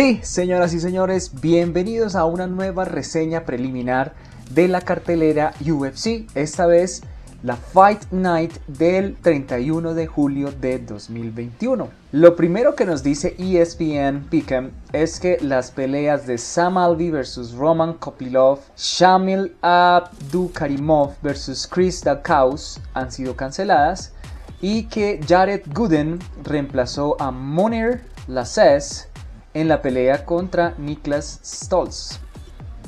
Sí, señoras y señores, bienvenidos a una nueva reseña preliminar de la cartelera UFC, esta vez la Fight Night del 31 de julio de 2021. Lo primero que nos dice ESPN Pick'em es que las peleas de Sam Alvey versus Roman Kopilov, Shamil Abdukarimov versus Chris Dakaus han sido canceladas y que Jared Gooden reemplazó a Monir Lasses en la pelea contra Niklas Stolz.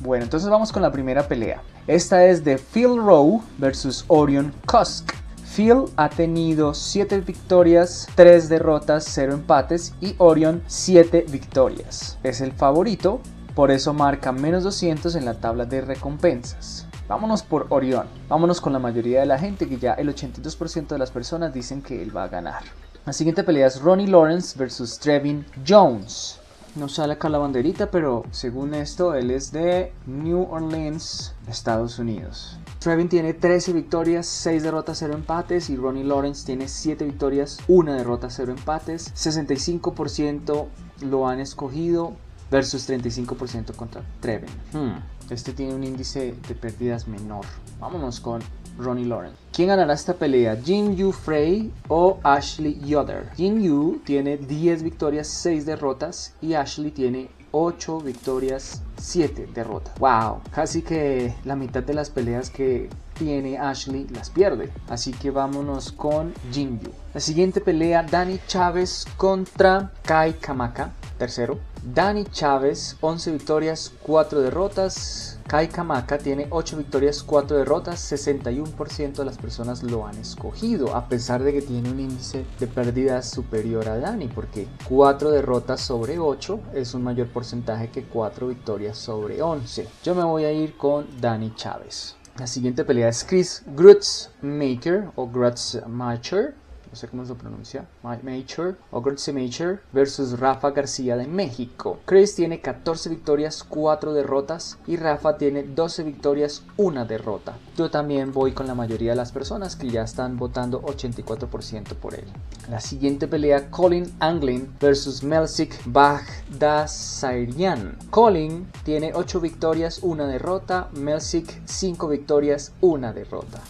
Bueno, entonces vamos con la primera pelea. Esta es de Phil Rowe versus Orion Kusk. Phil ha tenido 7 victorias, 3 derrotas, 0 empates y Orion 7 victorias. Es el favorito, por eso marca menos 200 en la tabla de recompensas. Vámonos por Orion. Vámonos con la mayoría de la gente que ya el 82% de las personas dicen que él va a ganar. La siguiente pelea es Ronnie Lawrence versus Trevin Jones. No sale acá la banderita, pero según esto, él es de New Orleans, Estados Unidos. Trevin tiene 13 victorias, 6 derrotas, 0 empates y Ronnie Lawrence tiene 7 victorias, 1 derrota, 0 empates. 65% lo han escogido versus 35% contra Trevin. Hmm, este tiene un índice de pérdidas menor. Vámonos con Ronnie Lawrence. ¿Quién ganará esta pelea? Jin Yu Frey o Ashley Yoder? Jin Yu tiene 10 victorias, 6 derrotas y Ashley tiene 8 victorias, 7 derrotas. ¡Wow! Casi que la mitad de las peleas que tiene Ashley las pierde. Así que vámonos con Jin Yu. La siguiente pelea, Dani Chávez contra Kai Kamaka, tercero. Dani Chávez, 11 victorias, 4 derrotas. Kai Kamaka tiene 8 victorias, 4 derrotas, 61% de las personas lo han escogido, a pesar de que tiene un índice de pérdidas superior a Dani, porque 4 derrotas sobre 8 es un mayor porcentaje que 4 victorias sobre 11. Yo me voy a ir con Dani Chávez. La siguiente pelea es Chris Grutzmaker o Grutzmacher no sé cómo se pronuncia, Major o Major versus Rafa García de México. Chris tiene 14 victorias, 4 derrotas y Rafa tiene 12 victorias, 1 derrota. Yo también voy con la mayoría de las personas que ya están votando 84% por él. La siguiente pelea, Colin Anglin versus Melsik Baghdasarian. Colin tiene 8 victorias, 1 derrota, Melsik 5 victorias, 1 derrota.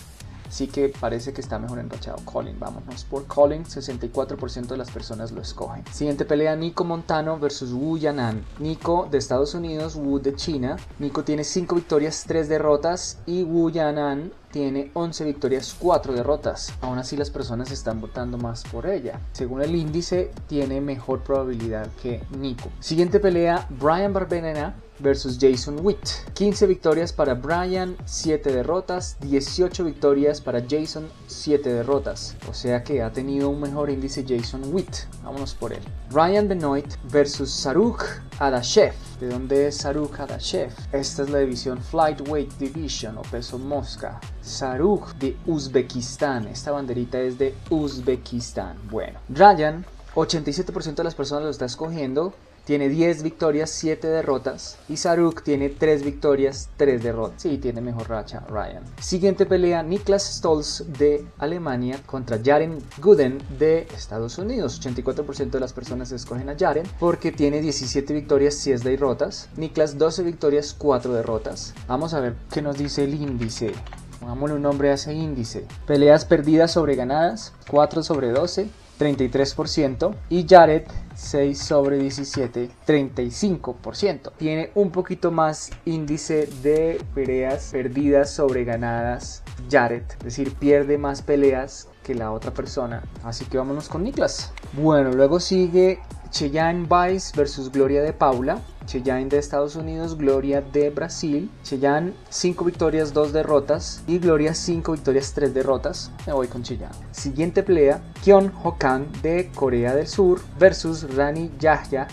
Así que parece que está mejor enrachado Colin. Vámonos por Colin. 64% de las personas lo escogen. Siguiente pelea: Nico Montano versus Wu Yanan. Nico de Estados Unidos, Wu de China. Nico tiene 5 victorias, 3 derrotas. Y Wu Yanan tiene 11 victorias, 4 derrotas. Aún así las personas están votando más por ella. Según el índice, tiene mejor probabilidad que Nico. Siguiente pelea, Brian Barberena versus Jason Witt. 15 victorias para Brian, 7 derrotas, 18 victorias para Jason, 7 derrotas. O sea que ha tenido un mejor índice Jason Witt. Vámonos por él. Ryan Benoit versus Saruk Adashev. ¿De dónde es Saruk Adashev? Esta es la división Flightweight Division o peso mosca. Saruk de Uzbekistán. Esta banderita es de Uzbekistán. Bueno, Ryan 87% de las personas lo está escogiendo tiene 10 victorias, 7 derrotas. Y Saruk tiene 3 victorias, 3 derrotas. Sí, tiene mejor racha Ryan. Siguiente pelea, Niklas Stolz de Alemania contra Jaren Gooden de Estados Unidos. 84% de las personas escogen a Jaren porque tiene 17 victorias, 10 derrotas. Niklas 12 victorias, 4 derrotas. Vamos a ver qué nos dice el índice. Pongámosle un nombre a ese índice. Peleas perdidas sobre ganadas, 4 sobre 12. 33% y Jared 6 sobre 17 35%. Tiene un poquito más índice de peleas perdidas sobre ganadas Jared, es decir, pierde más peleas que la otra persona. Así que vámonos con Niklas. Bueno, luego sigue Cheyenne Vice versus Gloria de Paula. Cheyenne de Estados Unidos, Gloria de Brasil. Cheyenne 5 victorias, 2 derrotas. Y Gloria 5 victorias, 3 derrotas. Me voy con Cheyenne. Siguiente pelea, Kyon Hokan de Corea del Sur versus Rani Yahya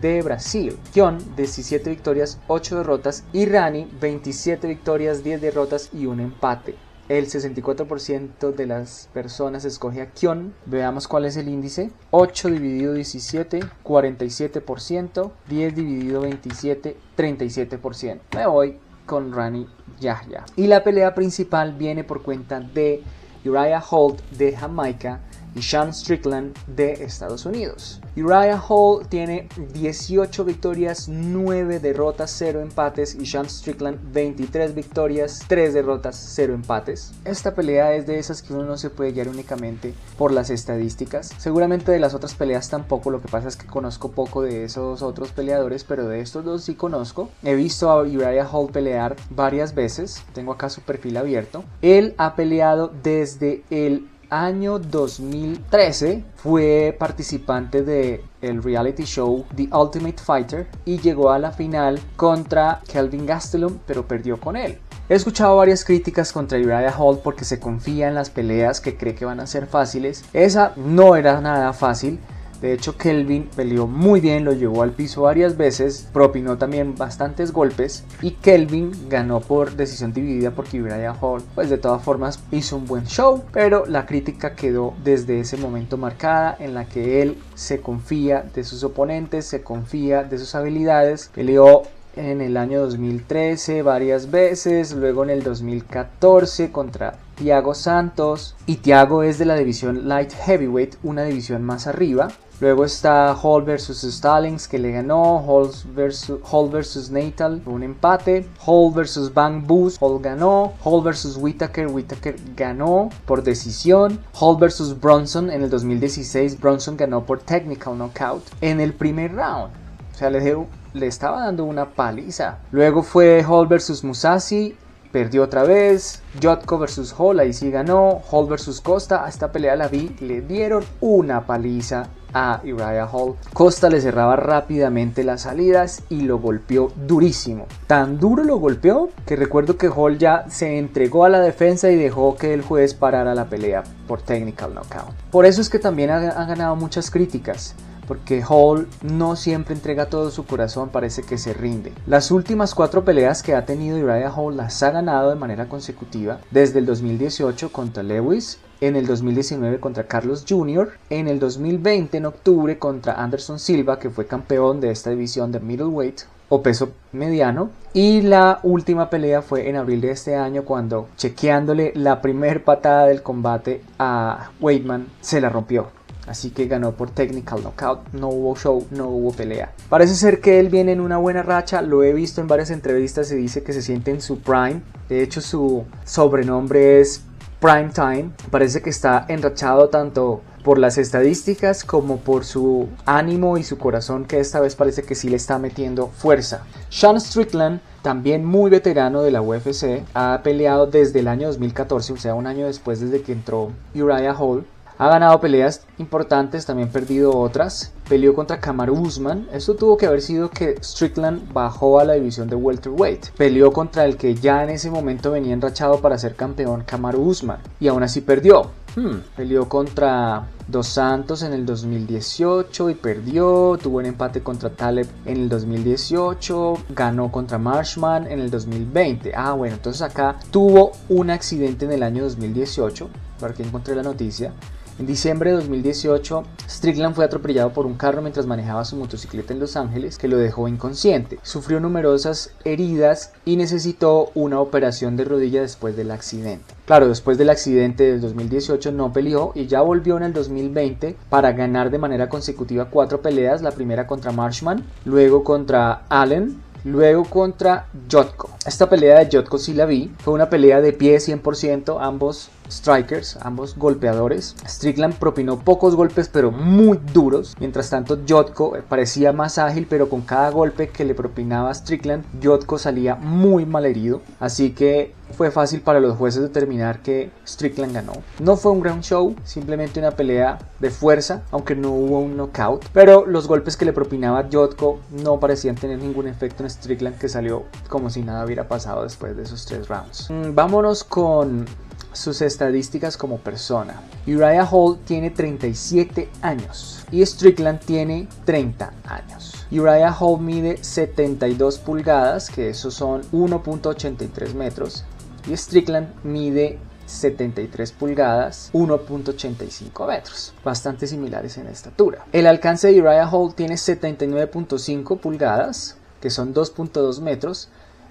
de Brasil. Kyon 17 victorias, 8 derrotas. Y Rani 27 victorias, 10 derrotas y un empate. El 64% de las personas escoge a Kion. Veamos cuál es el índice. 8 dividido 17, 47%. 10 dividido 27, 37%. Me voy con Rani Yahya. Y la pelea principal viene por cuenta de Uriah Holt de Jamaica y Sean Strickland de Estados Unidos. Uriah Hall tiene 18 victorias, 9 derrotas, 0 empates y Sean Strickland 23 victorias, 3 derrotas, 0 empates. Esta pelea es de esas que uno no se puede guiar únicamente por las estadísticas. Seguramente de las otras peleas tampoco, lo que pasa es que conozco poco de esos otros peleadores, pero de estos dos sí conozco. He visto a Uriah Hall pelear varias veces, tengo acá su perfil abierto. Él ha peleado desde el año 2013 fue participante de el reality show The Ultimate Fighter y llegó a la final contra Kelvin Gastelum, pero perdió con él. He escuchado varias críticas contra Uriah Hall porque se confía en las peleas que cree que van a ser fáciles. Esa no era nada fácil. De hecho, Kelvin peleó muy bien, lo llevó al piso varias veces, propinó también bastantes golpes y Kelvin ganó por decisión dividida porque Uriah Hall, pues de todas formas hizo un buen show, pero la crítica quedó desde ese momento marcada en la que él se confía de sus oponentes, se confía de sus habilidades, peleó en el año 2013 varias veces, luego en el 2014 contra Thiago Santos. Y Thiago es de la división Light Heavyweight, una división más arriba. Luego está Hall vs Stallings que le ganó, Hall vs, Hall versus Natal, un empate, Hall vs Bang Boost, Hall ganó, Hall vs Whitaker, Whitaker ganó por decisión, Hall vs Bronson en el 2016, Bronson ganó por technical knockout en el primer round. O sea, le, estaba dando una paliza. Luego fue Hall vs Musashi, perdió otra vez. Jotko versus Hall, ahí sí ganó. Hall versus Costa, a esta pelea la vi, le dieron una paliza a Uriah Hall. Costa le cerraba rápidamente las salidas y lo golpeó durísimo. Tan duro lo golpeó que recuerdo que Hall ya se entregó a la defensa y dejó que el juez parara la pelea por technical knockout. Por eso es que también ha, ha ganado muchas críticas porque Hall no siempre entrega todo su corazón, parece que se rinde. Las últimas cuatro peleas que ha tenido Uriah Hall las ha ganado de manera consecutiva, desde el 2018 contra Lewis, en el 2019 contra Carlos Jr., en el 2020 en octubre contra Anderson Silva, que fue campeón de esta división de middleweight o peso mediano. Y la última pelea fue en abril de este año cuando chequeándole la primer patada del combate a Weidman se la rompió así que ganó por technical knockout, no hubo show, no hubo pelea. Parece ser que él viene en una buena racha, lo he visto en varias entrevistas y dice que se siente en su prime, de hecho su sobrenombre es Prime Time, parece que está enrachado tanto por las estadísticas como por su ánimo y su corazón que esta vez parece que sí le está metiendo fuerza. Sean Strickland, también muy veterano de la UFC, ha peleado desde el año 2014, o sea, un año después desde que entró Uriah Hall ha ganado peleas importantes, también perdido otras. Peleó contra Kamaru Usman. Esto tuvo que haber sido que Strickland bajó a la división de welterweight. Peleó contra el que ya en ese momento venía enrachado para ser campeón, Kamaru Usman. Y aún así perdió. Hmm, peleó contra Dos Santos en el 2018 y perdió. Tuvo un empate contra Taleb en el 2018. Ganó contra Marshman en el 2020. Ah, bueno, entonces acá tuvo un accidente en el año 2018. Para que encontré la noticia. En diciembre de 2018, Strickland fue atropellado por un carro mientras manejaba su motocicleta en Los Ángeles que lo dejó inconsciente. Sufrió numerosas heridas y necesitó una operación de rodilla después del accidente. Claro, después del accidente del 2018 no peleó y ya volvió en el 2020 para ganar de manera consecutiva cuatro peleas, la primera contra Marshman, luego contra Allen, Luego contra Jotko. Esta pelea de Jotko sí la vi. Fue una pelea de pie 100%, ambos strikers, ambos golpeadores. Strickland propinó pocos golpes pero muy duros. Mientras tanto Jotko parecía más ágil pero con cada golpe que le propinaba Strickland, Jotko salía muy mal herido. Así que fue fácil para los jueces determinar que Strickland ganó. No fue un ground show, simplemente una pelea de fuerza, aunque no hubo un knockout. Pero los golpes que le propinaba Jotko no parecían tener ningún efecto en Strickland que salió como si nada hubiera pasado después de esos tres rounds. Mm, vámonos con sus estadísticas como persona. Uriah Hall tiene 37 años y Strickland tiene 30 años. Uriah Hall mide 72 pulgadas, que eso son 1.83 metros, y Strickland mide 73 pulgadas, 1.85 metros, bastante similares en estatura. El alcance de Uriah Hall tiene 79.5 pulgadas, que son 2.2 metros,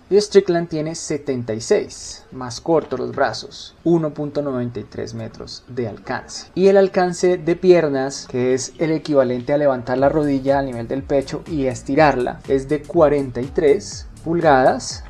y Strickland tiene 76, más corto los brazos, 1.93 metros de alcance. Y el alcance de piernas, que es el equivalente a levantar la rodilla a nivel del pecho y estirarla, es de 43 pulgadas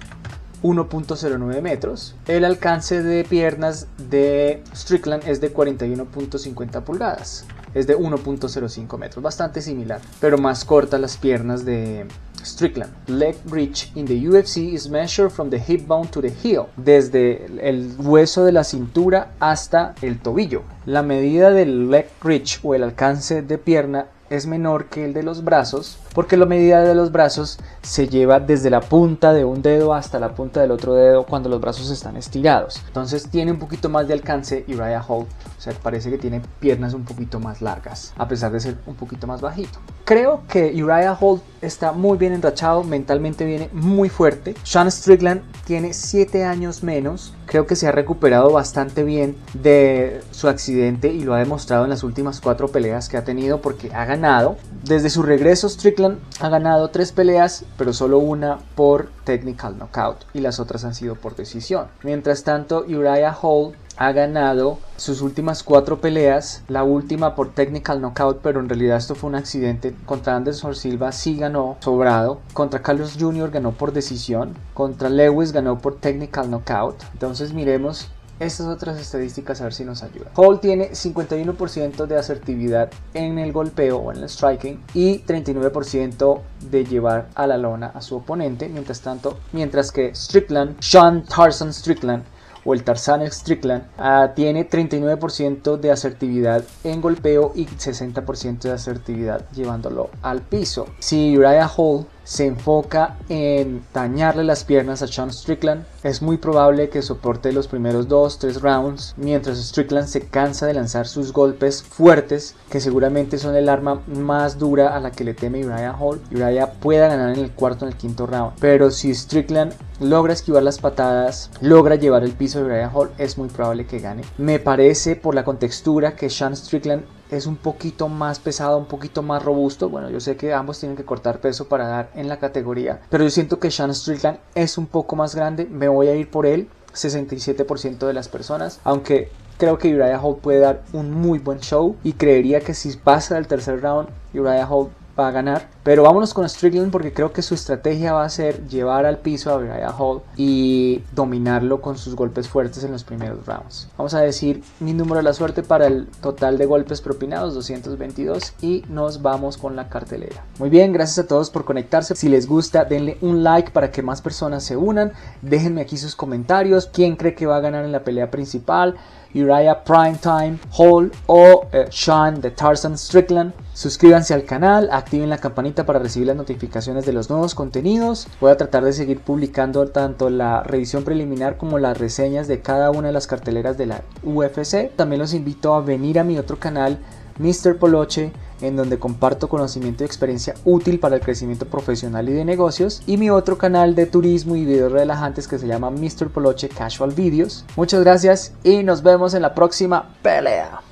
1.09 metros. El alcance de piernas de Strickland es de 41.50 pulgadas. Es de 1.05 metros, bastante similar, pero más cortas las piernas de Strickland. Leg reach in the UFC is measured from the hip bone to the heel, desde el hueso de la cintura hasta el tobillo. La medida del leg reach o el alcance de pierna es menor que el de los brazos, porque la medida de los brazos se lleva desde la punta de un dedo hasta la punta del otro dedo cuando los brazos están estirados. Entonces tiene un poquito más de alcance Uriah Hall, o sea, parece que tiene piernas un poquito más largas, a pesar de ser un poquito más bajito. Creo que Uriah Hall está muy bien enrachado, mentalmente viene muy fuerte. Sean Strickland tiene 7 años menos, creo que se ha recuperado bastante bien de su accidente y lo ha demostrado en las últimas 4 peleas que ha tenido porque ha ganado. Desde su regreso Strickland ha ganado 3 peleas, pero solo una por technical knockout y las otras han sido por decisión. Mientras tanto, Uriah Hall ha ganado sus últimas cuatro peleas, la última por technical knockout, pero en realidad esto fue un accidente. Contra Anderson Silva sí ganó sobrado, contra Carlos Jr. ganó por decisión, contra Lewis ganó por technical knockout. Entonces miremos estas otras estadísticas a ver si nos ayudan. Hall tiene 51% de asertividad en el golpeo o en el striking y 39% de llevar a la lona a su oponente, mientras tanto, mientras que Strickland, Sean Tarzan Strickland o el Tarzan Strickland ah, tiene 39% de asertividad en golpeo y 60% de asertividad llevándolo al piso. Si Uriah Hall se enfoca en dañarle las piernas a Sean Strickland, es muy probable que soporte los primeros 2-3 rounds mientras Strickland se cansa de lanzar sus golpes fuertes que seguramente son el arma más dura a la que le teme Uriah Hall. Uriah pueda ganar en el cuarto o en el quinto round, pero si Strickland logra esquivar las patadas, logra llevar el piso de Uriah Hall, es muy probable que gane. Me parece por la contextura que Sean Strickland es un poquito más pesado, un poquito más robusto. Bueno, yo sé que ambos tienen que cortar peso para dar en la categoría, pero yo siento que Sean Strickland es un poco más grande. Me voy a ir por él, 67% de las personas, aunque creo que Uriah Hall puede dar un muy buen show y creería que si pasa el tercer round, Uriah Hall va a ganar. Pero vámonos con Strickland porque creo que su estrategia va a ser llevar al piso a Uriah Hall y dominarlo con sus golpes fuertes en los primeros rounds. Vamos a decir mi número de la suerte para el total de golpes propinados, 222 y nos vamos con la cartelera. Muy bien, gracias a todos por conectarse. Si les gusta, denle un like para que más personas se unan. Déjenme aquí sus comentarios. ¿Quién cree que va a ganar en la pelea principal? Uriah Primetime Hall o eh, Sean de Tarzan Strickland. Suscríbanse al canal, activen la para recibir las notificaciones de los nuevos contenidos. Voy a tratar de seguir publicando tanto la revisión preliminar como las reseñas de cada una de las carteleras de la UFC. También los invito a venir a mi otro canal, Mr. Poloche, en donde comparto conocimiento y experiencia útil para el crecimiento profesional y de negocios, y mi otro canal de turismo y videos relajantes que se llama Mr. Poloche Casual Videos. Muchas gracias y nos vemos en la próxima pelea.